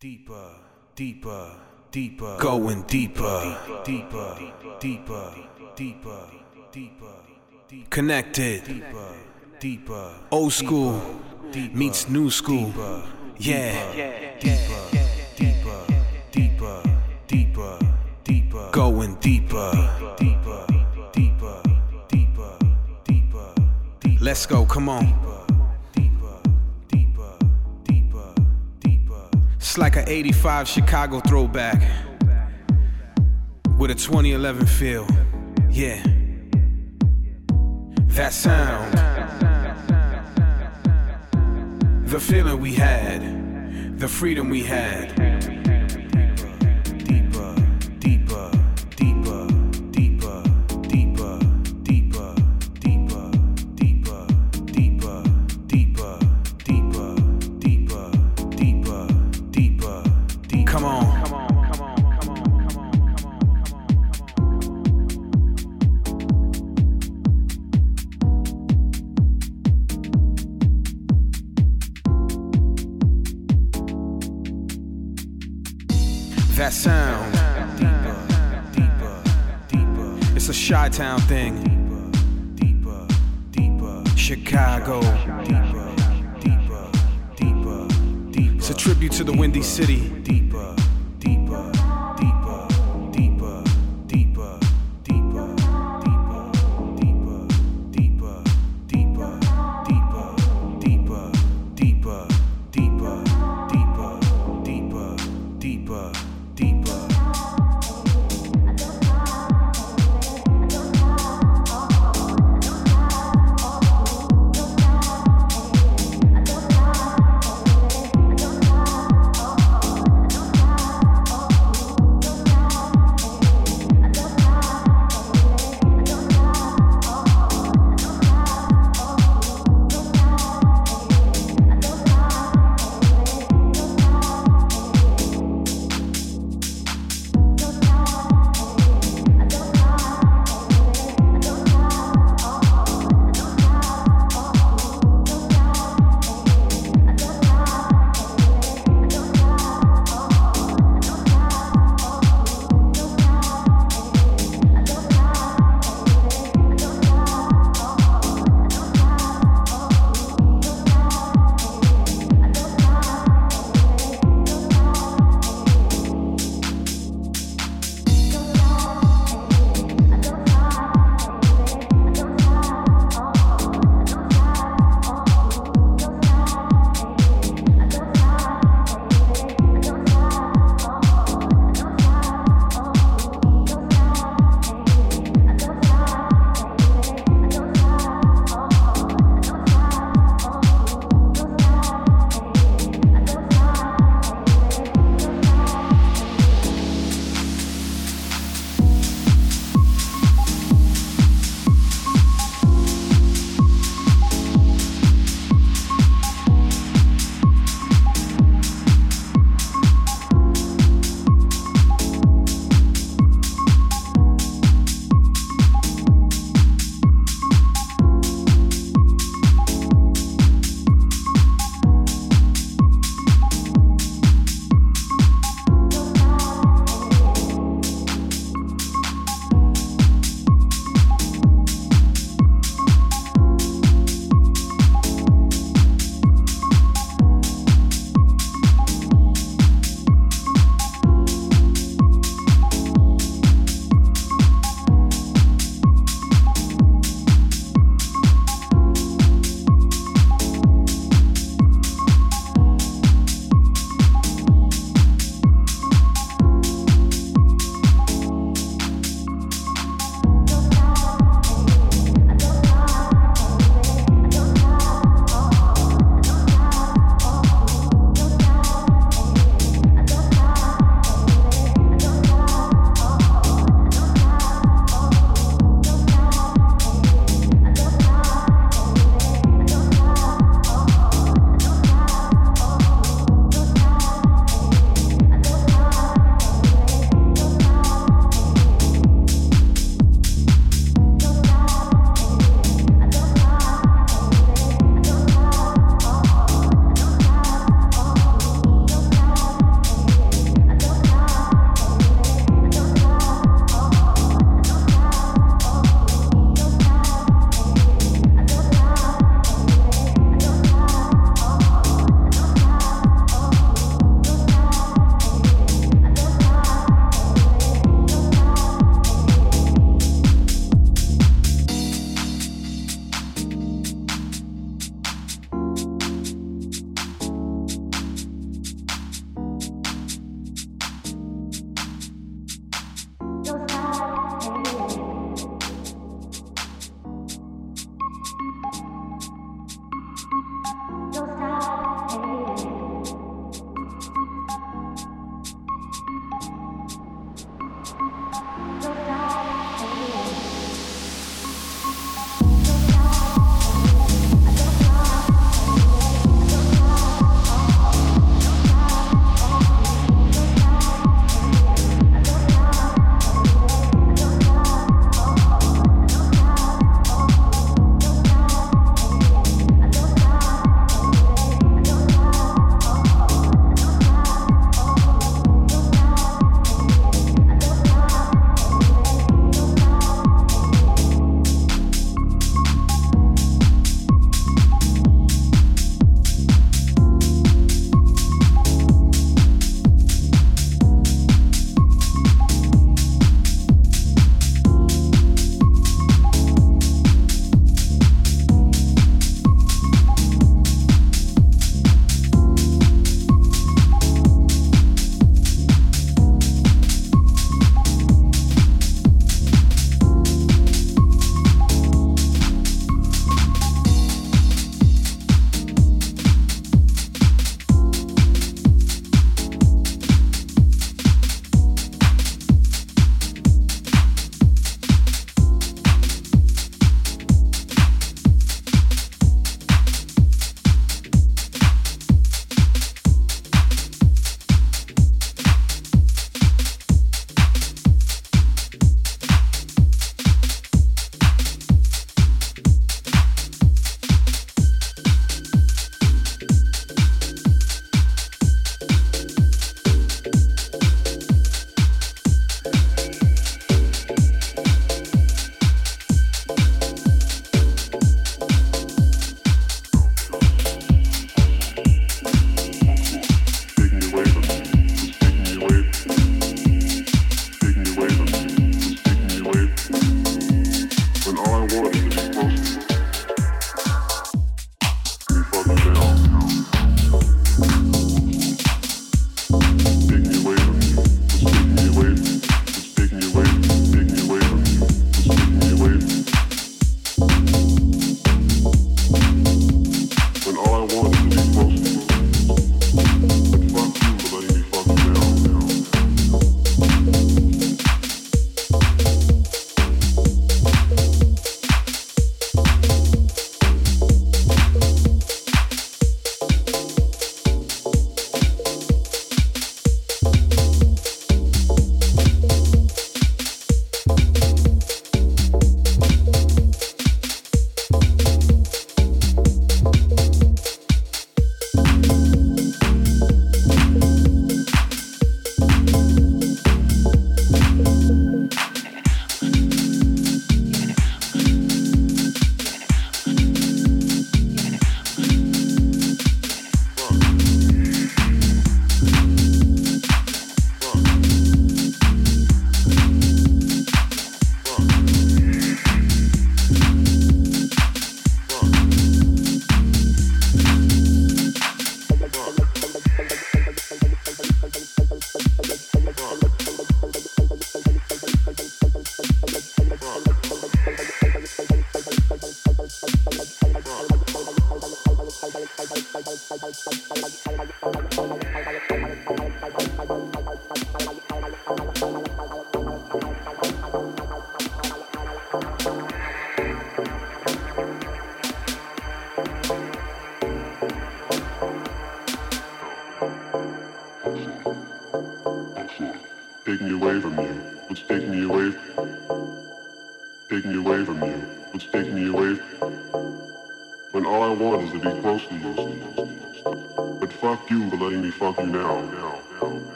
Deeper, deeper, deeper, going deeper, deeper, deeper, deeper, deeper, connected, deeper, deeper, old school meets new school, yeah, deeper, deeper, deeper, deeper, deeper, going deeper, deeper, deeper, deeper, deeper, let's go, come on. It's like an 85 Chicago throwback with a 2011 feel. Yeah. That sound. The feeling we had. The freedom we had. City.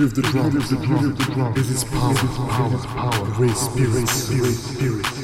Beauty of the drum, the beauty of the drum is its power, power, power, grace, spirit, spirit, spirit.